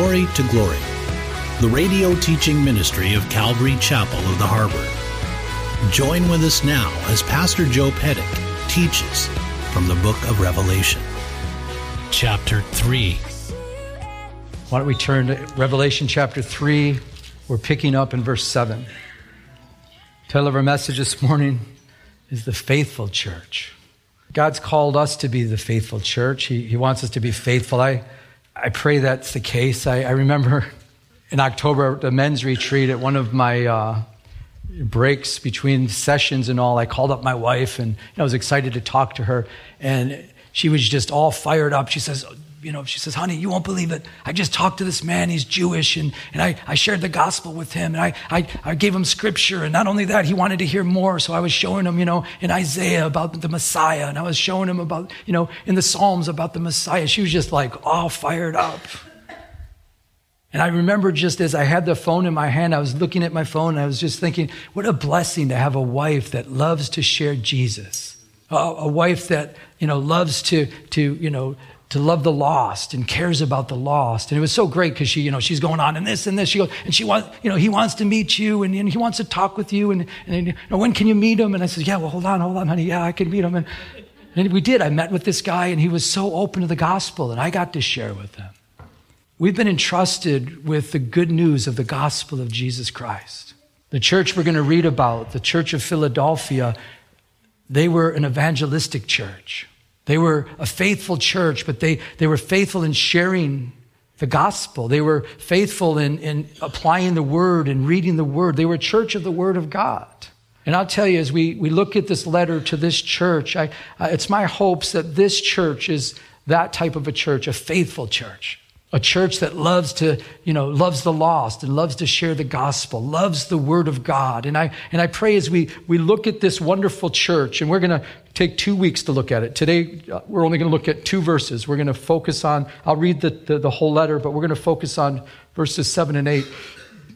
Glory to Glory, the radio teaching ministry of Calvary Chapel of the Harbor. Join with us now as Pastor Joe Pettit teaches from the book of Revelation. Chapter 3. Why don't we turn to Revelation chapter 3? We're picking up in verse 7. Title of our message this morning is The Faithful Church. God's called us to be the faithful church. He, he wants us to be faithful. I, I pray that's the case. I, I remember in October, the men's retreat, at one of my uh, breaks between sessions and all, I called up my wife and I was excited to talk to her. And she was just all fired up. She says, you know, she says, honey, you won't believe it. I just talked to this man. He's Jewish. And, and I, I shared the gospel with him. And I, I, I gave him scripture. And not only that, he wanted to hear more. So I was showing him, you know, in Isaiah about the Messiah. And I was showing him about, you know, in the Psalms about the Messiah. She was just like all fired up. And I remember just as I had the phone in my hand, I was looking at my phone and I was just thinking, what a blessing to have a wife that loves to share Jesus. A, a wife that, you know, loves to, to, you know, to love the lost and cares about the lost. And it was so great because she, you know, she's going on and this and this. She goes, and she wants, you know, he wants to meet you and, and he wants to talk with you. And, and you know, when can you meet him? And I said, yeah, well, hold on, hold on, honey. Yeah, I can meet him. And, and we did. I met with this guy and he was so open to the gospel and I got to share with him. We've been entrusted with the good news of the gospel of Jesus Christ. The church we're going to read about, the church of Philadelphia, they were an evangelistic church. They were a faithful church, but they, they were faithful in sharing the gospel. They were faithful in, in applying the word and reading the word. They were a church of the word of God. And I'll tell you, as we, we look at this letter to this church, I, uh, it's my hopes that this church is that type of a church, a faithful church. A church that loves to, you know, loves the lost and loves to share the gospel, loves the word of God. And I, and I pray as we, we look at this wonderful church, and we're going to take two weeks to look at it. Today, uh, we're only going to look at two verses. We're going to focus on, I'll read the, the, the whole letter, but we're going to focus on verses seven and eight.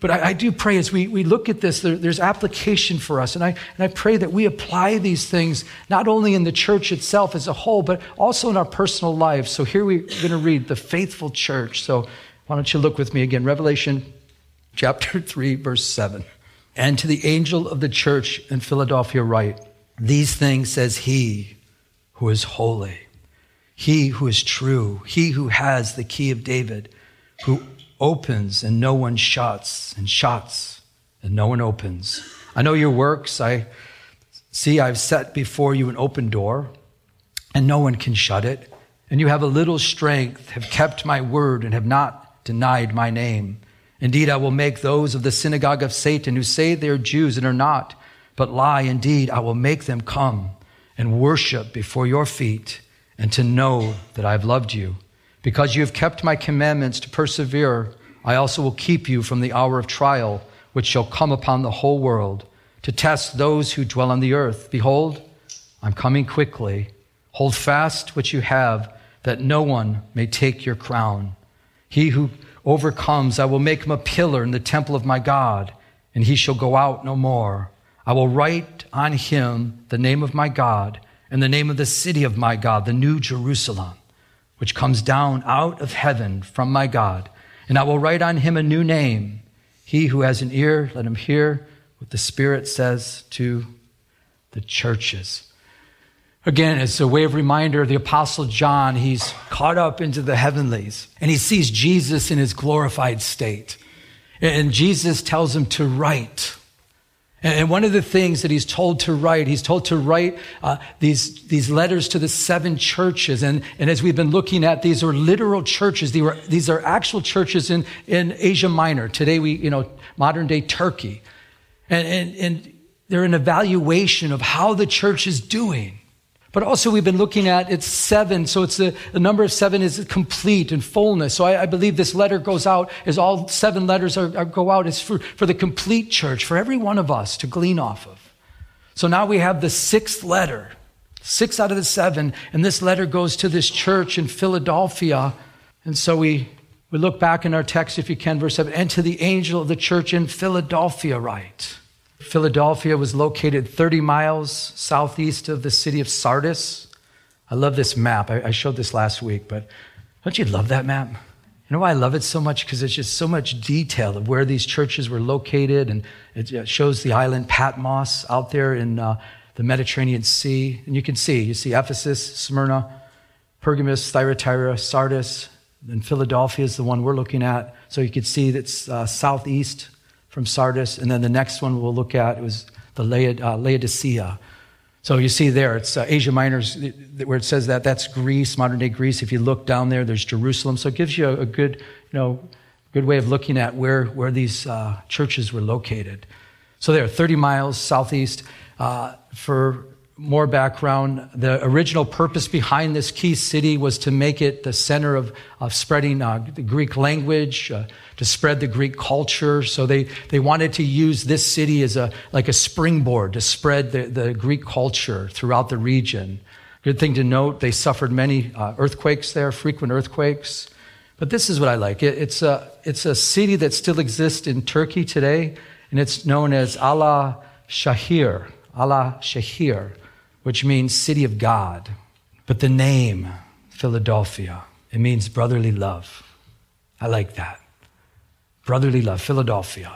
But I, I, do pray as we, we look at this, there, there's application for us. And I, and I pray that we apply these things not only in the church itself as a whole, but also in our personal lives. So here we're going to read the faithful church. So why don't you look with me again? Revelation chapter 3, verse 7. And to the angel of the church in Philadelphia, write, These things says he who is holy, he who is true, he who has the key of David, who opens and no one shuts, and shuts and no one opens. I know your works. I see I've set before you an open door, and no one can shut it. And you have a little strength, have kept my word, and have not denied my name. Indeed, I will make those of the synagogue of Satan who say they are Jews and are not, but lie. Indeed, I will make them come and worship before your feet and to know that I've loved you. Because you have kept my commandments to persevere, I also will keep you from the hour of trial, which shall come upon the whole world, to test those who dwell on the earth. Behold, I'm coming quickly. Hold fast what you have, that no one may take your crown. He who overcomes, I will make him a pillar in the temple of my God, and he shall go out no more. I will write on him the name of my God and the name of the city of my God, the new Jerusalem which comes down out of heaven from my God. And I will write on him a new name. He who has an ear, let him hear what the Spirit says to the churches. Again, it's a way of reminder, the Apostle John, he's caught up into the heavenlies and he sees Jesus in his glorified state. And Jesus tells him to write and one of the things that he's told to write, he's told to write uh, these, these letters to the seven churches. And, and as we've been looking at, these are literal churches. These, were, these are actual churches in, in Asia Minor. Today, we, you know, modern day Turkey. And, and, and they're an evaluation of how the church is doing. But also, we've been looking at it's seven, so it's the, the number of seven is complete and fullness. So I, I, believe this letter goes out as all seven letters are, are, go out is for, for the complete church, for every one of us to glean off of. So now we have the sixth letter, six out of the seven, and this letter goes to this church in Philadelphia. And so we, we look back in our text, if you can, verse seven, and to the angel of the church in Philadelphia, write. Philadelphia was located 30 miles southeast of the city of Sardis. I love this map. I, showed this last week, but don't you love that map? You know why I love it so much? Because it's just so much detail of where these churches were located, and it shows the island Patmos out there in uh, the Mediterranean Sea. And you can see, you see Ephesus, Smyrna, Pergamus, Thyatira, Sardis, and Philadelphia is the one we're looking at. So you can see that's uh, southeast from Sardis. And then the next one we'll look at was the uh, Laodicea. So you see there, it's uh, Asia Minor, where it says that that's Greece, modern day Greece. If you look down there, there's Jerusalem. So it gives you a, good, you know, good way of looking at where, where these uh, churches were located. So there, 30 miles southeast. Uh, for more background, the original purpose behind this key city was to make it the center of, of spreading uh, the Greek language, uh, to spread the Greek culture. So they, they wanted to use this city as a, like a springboard to spread the, the Greek culture throughout the region. Good thing to note, they suffered many uh, earthquakes there, frequent earthquakes. But this is what I like. It, it's, a, it's a city that still exists in Turkey today, and it's known as Ala Shahir. Ala Shahir which means city of God. But the name, Philadelphia, it means brotherly love. I like that. Brotherly love, Philadelphia.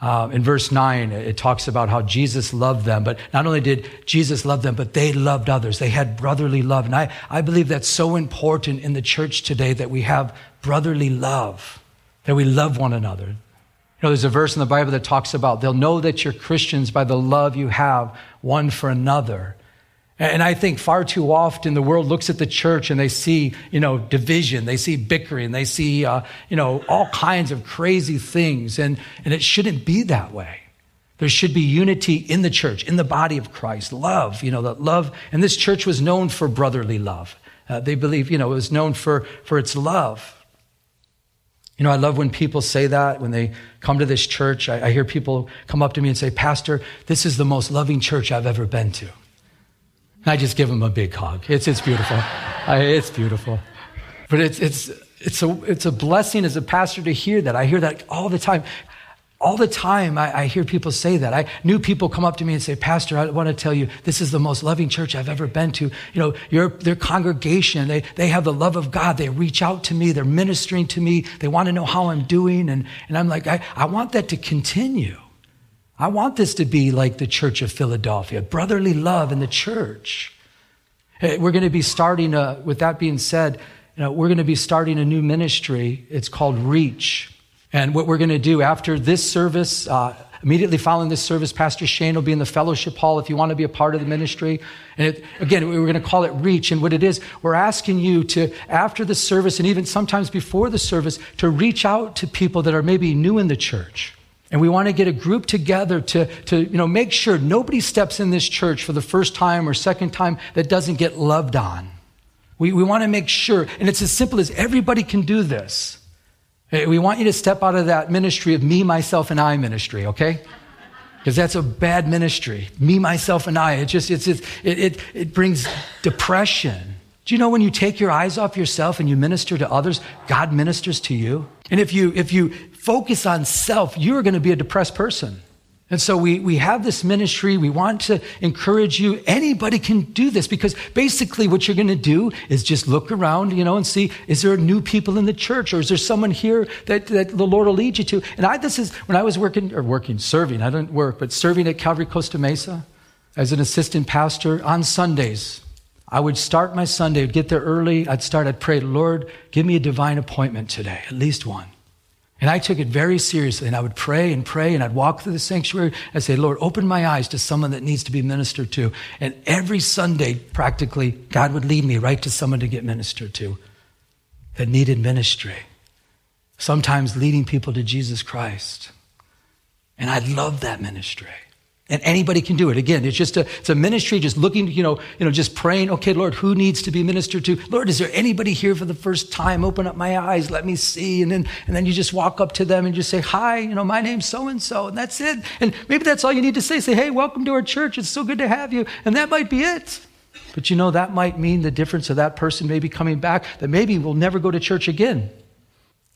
Uh, in verse 9, it talks about how Jesus loved them, but not only did Jesus love them, but they loved others. They had brotherly love. And I, I believe that's so important in the church today that we have brotherly love, that we love one another. You know, there's a verse in the Bible that talks about they'll know that you're Christians by the love you have one for another. And I think far too often the world looks at the church and they see, you know, division, they see bickering, they see, uh, you know, all kinds of crazy things. And, and it shouldn't be that way. There should be unity in the church, in the body of Christ, love, you know, that love. And this church was known for brotherly love. Uh, they believe, you know, it was known for, for its love. You know, I love when people say that when they come to this church. I, I, hear people come up to me and say, Pastor, this is the most loving church I've ever been to. And I just give them a big hug. It's, it's beautiful. I, it's beautiful. But it's, it's, it's, a, it's a blessing as a pastor to hear that. I hear that all the time all the time I, I, hear people say that. I new people come up to me and say pastor i want to tell you this is the most loving church i've ever been to. You know your, their congregation they, they have the love of god. They reach out to me. They're ministering to me. They want to know how i'm doing. And, and i'm like I, I want that to continue. I want this to be like the church of philadelphia brotherly love in the church. We're going to be starting a, with that being said you know, we're going to be starting a new ministry. It's called reach and what we're going to do after this service, uh, immediately following this service, Pastor Shane will be in the fellowship hall if you want to be a part of the ministry. And it, again, we're going to call it Reach. And what it is, we're asking you to, after the service and even sometimes before the service, to reach out to people that are maybe new in the church. And we want to get a group together to, to you know, make sure nobody steps in this church for the first time or second time that doesn't get loved on. We, we want to make sure, and it's as simple as everybody can do this. We want you to step out of that ministry of me, myself, and I ministry, okay? Because that's a bad ministry. Me, myself, and I. It just, it's, it's, it, it, it brings depression. Do you know when you take your eyes off yourself and you minister to others, God ministers to you? And if you, if you focus on self, you're going to be a depressed person. And so we, we have this ministry. We want to encourage you. Anybody can do this because basically what you're going to do is just look around, you know, and see, is there new people in the church or is there someone here that, that the Lord will lead you to? And I, this is when I was working, or working, serving, I didn't work, but serving at Calvary Costa Mesa as an assistant pastor on Sundays. I would start my Sunday, I'd get there early. I'd start, I'd pray, Lord, give me a divine appointment today, at least one. And I took it very seriously. And I would pray and pray, and I'd walk through the sanctuary. I'd say, Lord, open my eyes to someone that needs to be ministered to. And every Sunday, practically, God would lead me right to someone to get ministered to that needed ministry. Sometimes leading people to Jesus Christ. And I love that ministry. And anybody can do it. Again, it's just a, it's a ministry just looking, you know, you know, just praying, okay, Lord, who needs to be ministered to? Lord, is there anybody here for the first time? Open up my eyes, let me see. And then, and then you just walk up to them and just say, hi, you know, my name's so and so. And that's it. And maybe that's all you need to say. Say, hey, welcome to our church. It's so good to have you. And that might be it. But you know, that might mean the difference of that person maybe coming back, that maybe we'll never go to church again.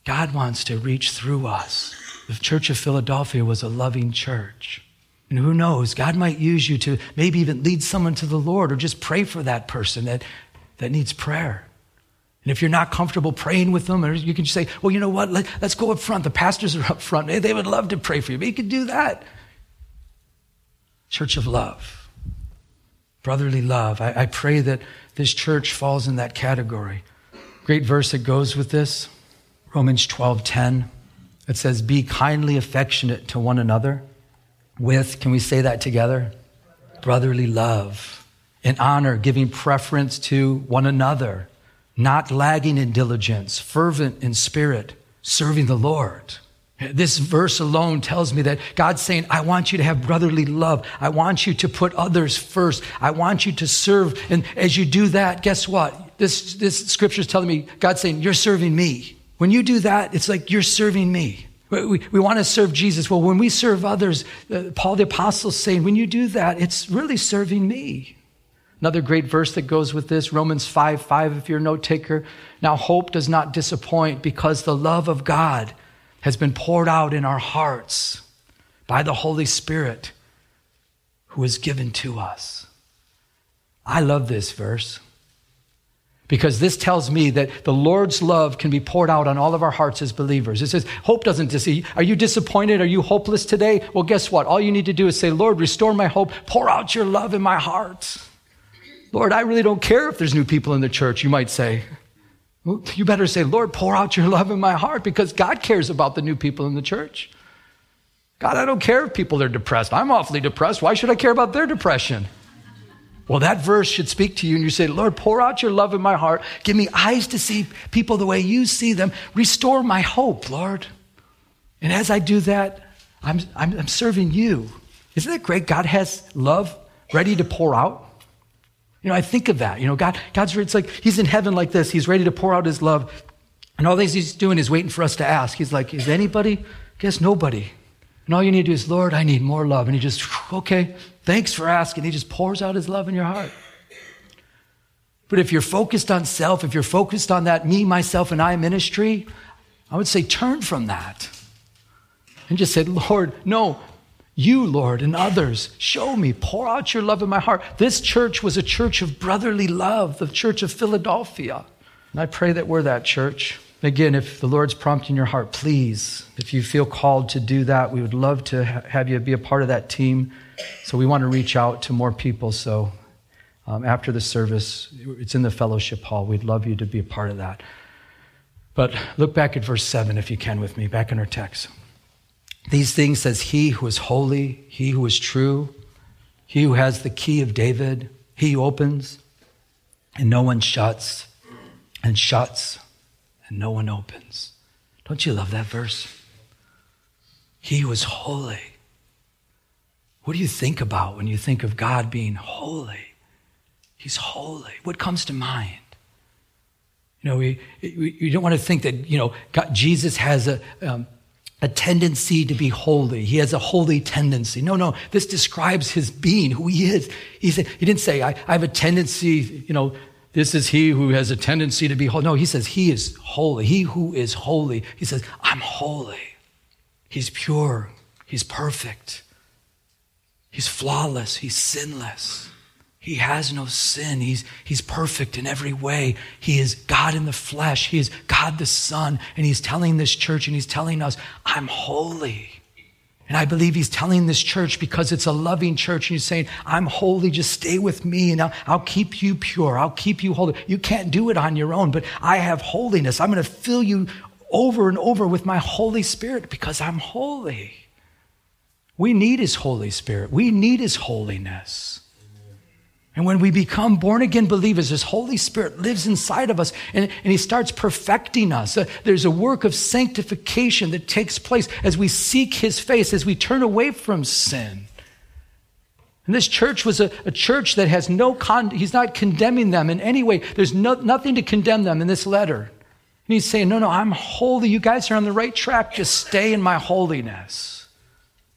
God wants to reach through us. The Church of Philadelphia was a loving church. And who knows, God might use you to maybe even lead someone to the Lord or just pray for that person that, that needs prayer. And if you're not comfortable praying with them, or you can just say, well, you know what? Let, us go up front. The pastors are up front. They would love to pray for you. But you can do that. Church of love, brotherly love. I, I pray that this church falls in that category. Great verse that goes with this Romans 12 10. It says, Be kindly affectionate to one another with, can we say that together? Brotherly love. In honor, giving preference to one another, not lagging in diligence, fervent in spirit, serving the Lord. This verse alone tells me that God's saying, I want you to have brotherly love. I want you to put others first. I want you to serve. And as you do that, guess what? This, this scripture is telling me, God's saying, You're serving me. When you do that, it's like you're serving me. We, we want to serve Jesus. Well, when we serve others, uh, Paul the Apostle is saying, when you do that, it's really serving me. Another great verse that goes with this, Romans 5 5, if you're a note taker. Now, hope does not disappoint because the love of God has been poured out in our hearts by the Holy Spirit who is given to us. I love this verse because this tells me that the Lord's love can be poured out on all of our hearts as believers. It says, hope doesn't deceive. Are you disappointed? Are you hopeless today? Well, guess what? All you need to do is say, Lord, restore my hope. Pour out your love in my heart. Lord, I really don't care if there's new people in the church, you might say. You better say, Lord, pour out your love in my heart because God cares about the new people in the church. God, I don't care if people are depressed. I'm awfully depressed. Why should I care about their depression? Well, that verse should speak to you, and you say, Lord, pour out your love in my heart. Give me eyes to see people the way you see them. Restore my hope, Lord. And as I do that, I'm, I'm, I'm serving you. Isn't that great? God has love ready to pour out. You know, I think of that. You know, God, God's it's like He's in heaven like this. He's ready to pour out His love. And all He's doing is waiting for us to ask. He's like, Is anybody? Guess nobody. And all you need to do is, Lord, I need more love. And He just, okay, Thanks for asking. He just pours out his love in your heart. But if you're focused on self, if you're focused on that me, myself, and I ministry, I would say turn from that and just say, Lord, no, you, Lord, and others, show me, pour out your love in my heart. This church was a church of brotherly love, the church of Philadelphia. And I pray that we're that church. Again, if the Lord's prompting your heart, please, if you feel called to do that, we would love to have you be a part of that team. So we want to reach out to more people. So um, after the service, it's in the fellowship hall. We'd love you to be a part of that. But look back at verse 7 if you can with me, back in our text. These things says he who is holy, he who is true, he who has the key of David, he opens, and no one shuts, and shuts, and no one opens. Don't you love that verse? He was holy. What do you think about when you think of God being holy? He's holy. What comes to mind? You know, we, we, we don't want to think that, you know, God, Jesus has a, um, a tendency to be holy. He has a holy tendency. No, no, this describes his being, who he is. He, said, he didn't say, I, I have a tendency, you know, this is he who has a tendency to be holy. No, he says, he is holy. He who is holy, he says, I'm holy. He's pure. He's perfect. He's flawless. He's sinless. He has no sin. He's, he's perfect in every way. He is God in the flesh. He is God the Son. And He's telling this church and He's telling us, I'm holy. And I believe He's telling this church because it's a loving church. And He's saying, I'm holy. Just stay with me and I'll, I'll keep you pure. I'll keep you holy. You can't do it on your own, but I have holiness. I'm going to fill you over and over with my Holy Spirit because I'm holy. We need His Holy Spirit. We need His holiness. And when we become born again believers, His Holy Spirit lives inside of us and, and He starts perfecting us. Uh, there's a work of sanctification that takes place as we seek His face, as we turn away from sin. And this church was a, a church that has no, con- He's not condemning them in any way. There's no, nothing to condemn them in this letter. And He's saying, No, no, I'm holy. You guys are on the right track. Just stay in my holiness.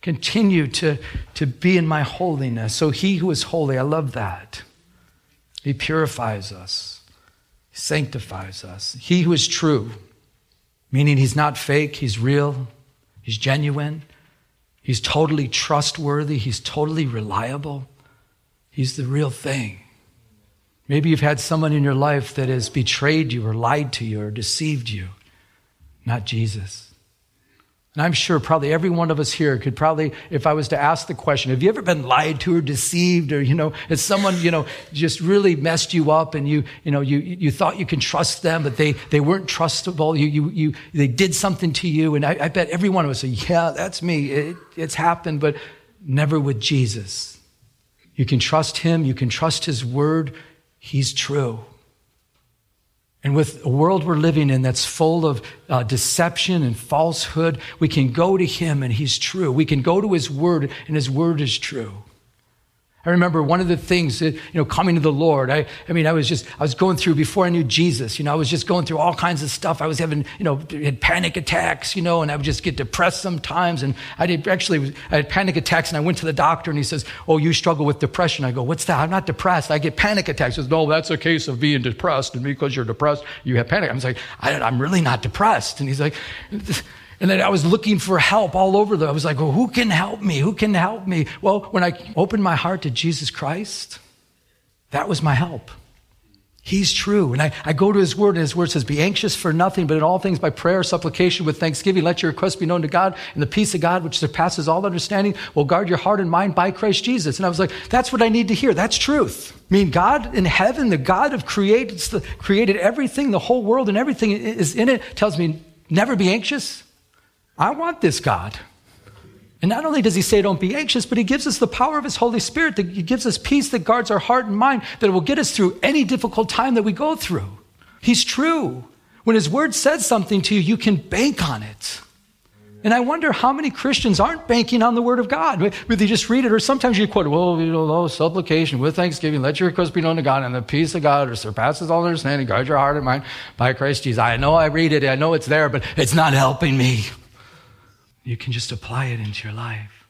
Continue to, to be in my holiness. So he who is holy, I love that. He purifies us, sanctifies us. He who is true, meaning he's not fake, he's real, he's genuine, he's totally trustworthy, he's totally reliable, he's the real thing. Maybe you've had someone in your life that has betrayed you or lied to you or deceived you, not Jesus. And I'm sure probably every one of us here could probably, if I was to ask the question, have you ever been lied to or deceived or, you know, has someone, you know, just really messed you up and you, you know, you, you thought you can trust them, but they, they weren't trustable. You, you, you, they did something to you. And I, I bet every one of us say, yeah, that's me. It, it's happened, but never with Jesus. You can trust him. You can trust his word. He's true. And with a world we're living in that's full of uh, deception and falsehood, we can go to Him and He's true. We can go to His Word and His Word is true. I remember one of the things that, you know, coming to the Lord. I, I mean, I was just, I was going through before I knew Jesus, you know, I was just going through all kinds of stuff. I was having, you know, had panic attacks, you know, and I would just get depressed sometimes. And I did actually, I had panic attacks and I went to the doctor and he says, Oh, you struggle with depression. I go, What's that? I'm not depressed. I get panic attacks. He says, No, that's a case of being depressed. And because you're depressed, you have panic. I'm like, I, I'm really not depressed. And he's like, and then I was looking for help all over. The, I was like, well, who can help me? Who can help me? Well, when I opened my heart to Jesus Christ, that was my help. He's true. And I, I go to his word, and his word says, Be anxious for nothing, but in all things by prayer, supplication, with thanksgiving, let your requests be known to God, and the peace of God, which surpasses all understanding, will guard your heart and mind by Christ Jesus. And I was like, That's what I need to hear. That's truth. I mean, God in heaven, the God of created, created everything, the whole world, and everything is in it, tells me, Never be anxious. I want this God. And not only does he say don't be anxious, but he gives us the power of his Holy Spirit. That he gives us peace that guards our heart and mind, that will get us through any difficult time that we go through. He's true. When his word says something to you, you can bank on it. And I wonder how many Christians aren't banking on the word of God. Whether they just read it, or sometimes you quote, well, you know, supplication with thanksgiving, let your request be known to God, and the peace of God, surpasses all understanding, guard your heart and mind by Christ Jesus. I know I read it, I know it's there, but it's not helping me. You can just apply it into your life.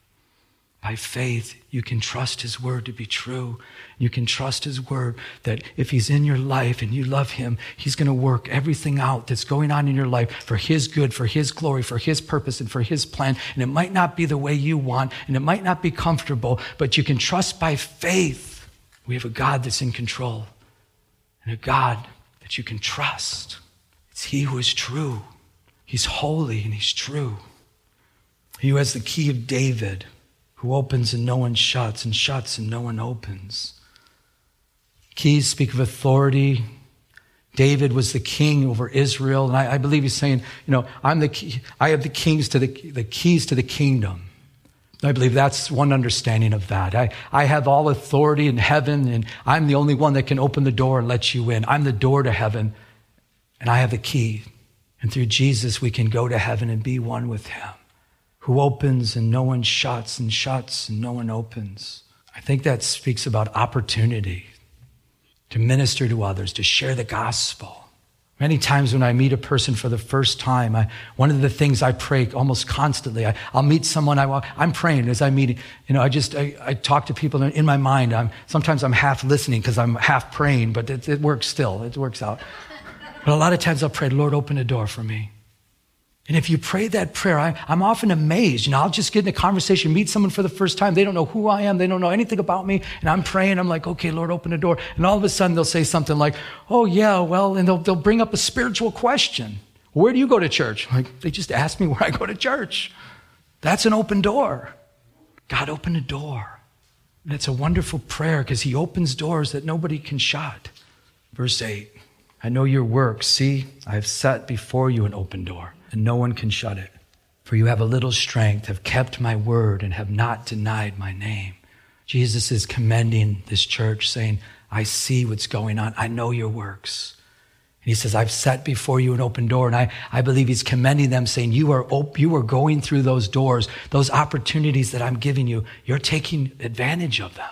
By faith, you can trust His word to be true. You can trust His word that if He's in your life and you love Him, He's going to work everything out that's going on in your life for His good, for His glory, for His purpose, and for His plan. And it might not be the way you want, and it might not be comfortable, but you can trust by faith. We have a God that's in control, and a God that you can trust. It's He who is true. He's holy and He's true. He who has the key of David, who opens and no one shuts, and shuts and no one opens. Keys speak of authority. David was the king over Israel, and I, I believe he's saying, you know, I'm the key, I have the keys to the, the keys to the kingdom. I believe that's one understanding of that. I, I have all authority in heaven, and I'm the only one that can open the door and let you in. I'm the door to heaven, and I have the key. And through Jesus, we can go to heaven and be one with him who opens and no one shuts, and shuts and no one opens. I think that speaks about opportunity to minister to others, to share the gospel. Many times when I meet a person for the first time, I, one of the things I pray almost constantly, I, will meet someone, I, I'm praying as I meet, you know, I just, I, I talk to people in my mind. I'm, sometimes I'm half listening because I'm half praying, but it, it works still. It works out. But a lot of times I'll pray, Lord, open a door for me. And if you pray that prayer, I, am often amazed. You know, I'll just get in a conversation, meet someone for the first time. They don't know who I am. They don't know anything about me. And I'm praying. I'm like, okay, Lord, open the door. And all of a sudden they'll say something like, oh, yeah, well, and they'll, they'll bring up a spiritual question. Where do you go to church? Like, they just asked me where I go to church. That's an open door. God opened a door. And it's a wonderful prayer because he opens doors that nobody can shut. Verse 8 I know your work. See, I have set before you an open door and no one can shut it. For you have a little strength, have kept my word, and have not denied my name. Jesus is commending this church, saying, I see what's going on. I know your works. And he says, I've set before you an open door. And I, I believe he's commending them, saying, you are, op- you are going through those doors, those opportunities that I'm giving you. You're taking advantage of them.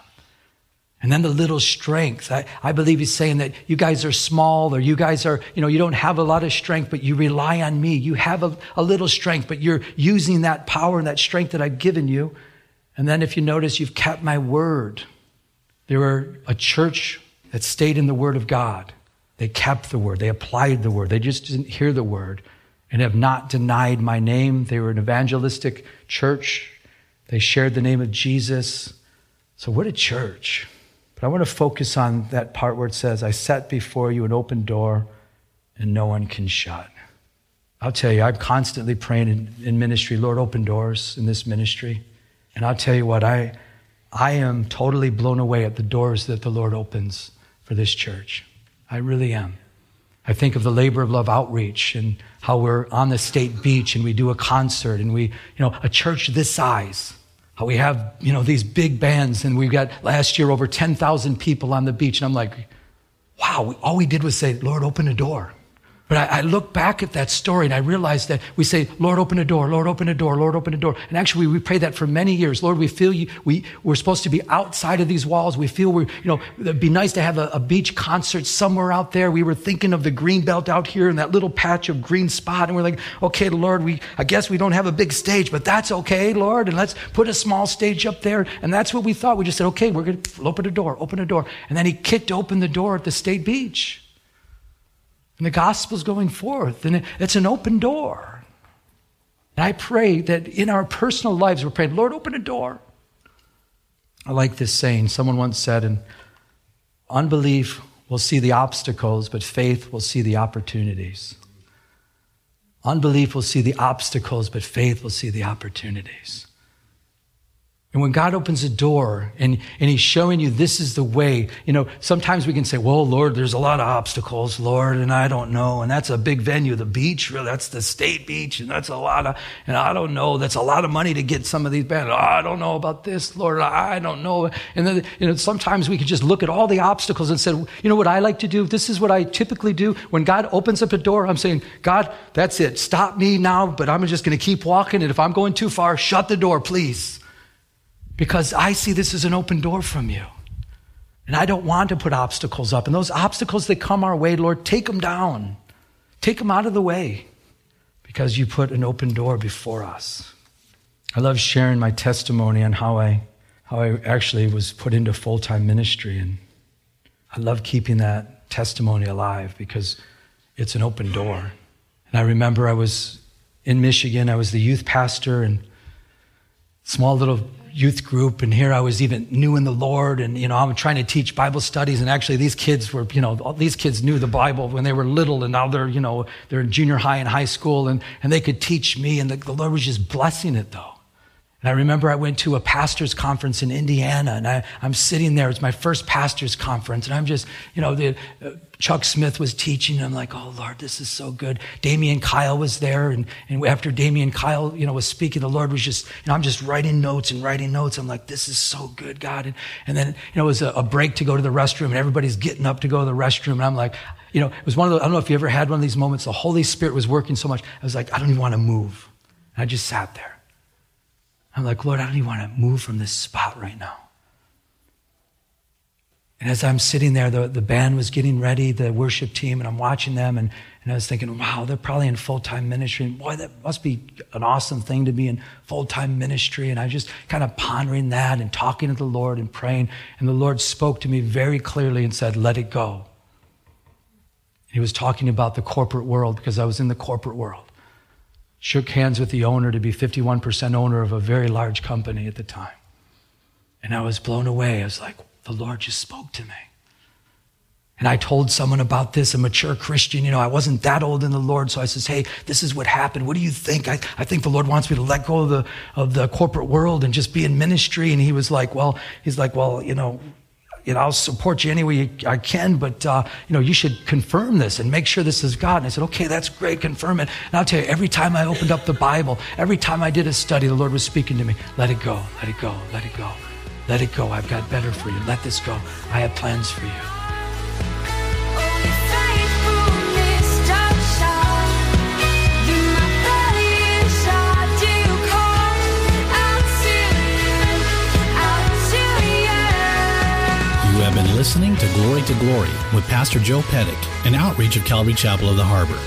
And then the little strength. I, I believe he's saying that you guys are small or you guys are, you know, you don't have a lot of strength, but you rely on me. You have a, a little strength, but you're using that power and that strength that I've given you. And then if you notice, you've kept my word. They were a church that stayed in the word of God. They kept the word. They applied the word. They just didn't hear the word and have not denied my name. They were an evangelistic church. They shared the name of Jesus. So what a church. But I want to focus on that part where it says, I set before you an open door and no one can shut. I'll tell you, I'm constantly praying in, in, ministry, Lord, open doors in this ministry. And I'll tell you what, I, I am totally blown away at the doors that the Lord opens for this church. I really am. I think of the labor of love outreach and how we're on the state beach and we do a concert and we, you know, a church this size. We have, you know, these big bands and we've got last year over 10,000 people on the beach. And I'm like, wow, all we did was say, Lord, open a door. But I, I, look back at that story and I realize that we say, Lord, open a door, Lord, open a door, Lord, open a door. And actually, we pray that for many years. Lord, we feel you, we, we're supposed to be outside of these walls. We feel we're, you know, it'd be nice to have a, a beach concert somewhere out there. We were thinking of the green belt out here and that little patch of green spot. And we're like, okay, Lord, we, I guess we don't have a big stage, but that's okay, Lord. And let's put a small stage up there. And that's what we thought. We just said, okay, we're going to open a door, open a door. And then he kicked open the door at the state beach. And the gospel's going forth, and it's an open door. And I pray that in our personal lives, we're praying, Lord, open a door. I like this saying. Someone once said, and unbelief will see the obstacles, but faith will see the opportunities. Unbelief will see the obstacles, but faith will see the opportunities. And when God opens a door and, and He's showing you this is the way, you know, sometimes we can say, well, Lord, there's a lot of obstacles, Lord, and I don't know. And that's a big venue, the beach, really, that's the state beach, and that's a lot of, and I don't know, that's a lot of money to get some of these bands. Oh, I don't know about this, Lord, I don't know. And then, you know, sometimes we can just look at all the obstacles and say, you know what I like to do? This is what I typically do. When God opens up a door, I'm saying, God, that's it. Stop me now, but I'm just going to keep walking. And if I'm going too far, shut the door, please because I see this as an open door from you. And I don't want to put obstacles up. And those obstacles that come our way, Lord, take them down. Take them out of the way because you put an open door before us. I love sharing my testimony on how I, how I actually was put into full time ministry. And I love keeping that testimony alive because it's an open door. And I remember I was in Michigan, I was the youth pastor and small little youth group and here I was even new in the Lord and you know I'm trying to teach Bible studies and actually these kids were you know these kids knew the Bible when they were little and now they're you know they're in junior high and high school and and they could teach me and the, the Lord was just blessing it though and I remember I went to a pastor's conference in Indiana, and I, am sitting there. It's my first pastor's conference, and I'm just, you know, the, uh, Chuck Smith was teaching, and I'm like, oh, Lord, this is so good. Damian Kyle was there, and, and after Damian Kyle, you know, was speaking, the Lord was just, you know, I'm just writing notes and writing notes. I'm like, this is so good, God. And, and then, you know, it was a, a break to go to the restroom, and everybody's getting up to go to the restroom, and I'm like, you know, it was one of the, I don't know if you ever had one of these moments, the Holy Spirit was working so much, I was like, I don't even want to move. And I just sat there. I'm like, Lord, I don't even want to move from this spot right now. And as I'm sitting there, the, the band was getting ready, the worship team, and I'm watching them, and, and I was thinking, wow, they're probably in full time ministry. And boy, that must be an awesome thing to be in full time ministry. And I just kind of pondering that and talking to the Lord and praying. And the Lord spoke to me very clearly and said, let it go. He was talking about the corporate world because I was in the corporate world shook hands with the owner to be 51% owner of a very large company at the time. And I was blown away. I was like, the Lord just spoke to me. And I told someone about this, a mature Christian. You know, I wasn't that old in the Lord. So I says, Hey, this is what happened. What do you think? I, I think the Lord wants me to let go of the, of the corporate world and just be in ministry. And he was like, Well, he's like, Well, you know, you know, I'll support you any way I can, but, uh, you know, you should confirm this and make sure this is God. And I said, okay, that's great, confirm it. And I'll tell you, every time I opened up the Bible, every time I did a study, the Lord was speaking to me, let it go, let it go, let it go, let it go. I've got better for you. Let this go. I have plans for you. Listening to Glory to Glory with Pastor Joe Pettick, an outreach of Calvary Chapel of the Harbor.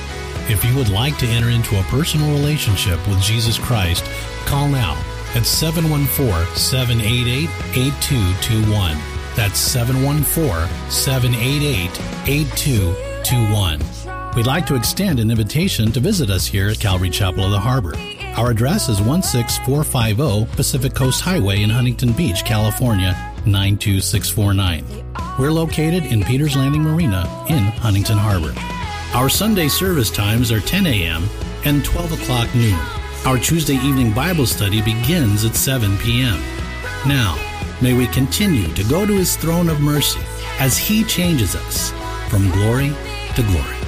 If you would like to enter into a personal relationship with Jesus Christ, call now at 714 788 8221. That's 714 788 8221. We'd like to extend an invitation to visit us here at Calvary Chapel of the Harbor. Our address is 16450 Pacific Coast Highway in Huntington Beach, California 92649. We're located in Peters Landing Marina in Huntington Harbor. Our Sunday service times are 10 a.m. and 12 o'clock noon. Our Tuesday evening Bible study begins at 7 p.m. Now, may we continue to go to His throne of mercy as He changes us from glory to glory.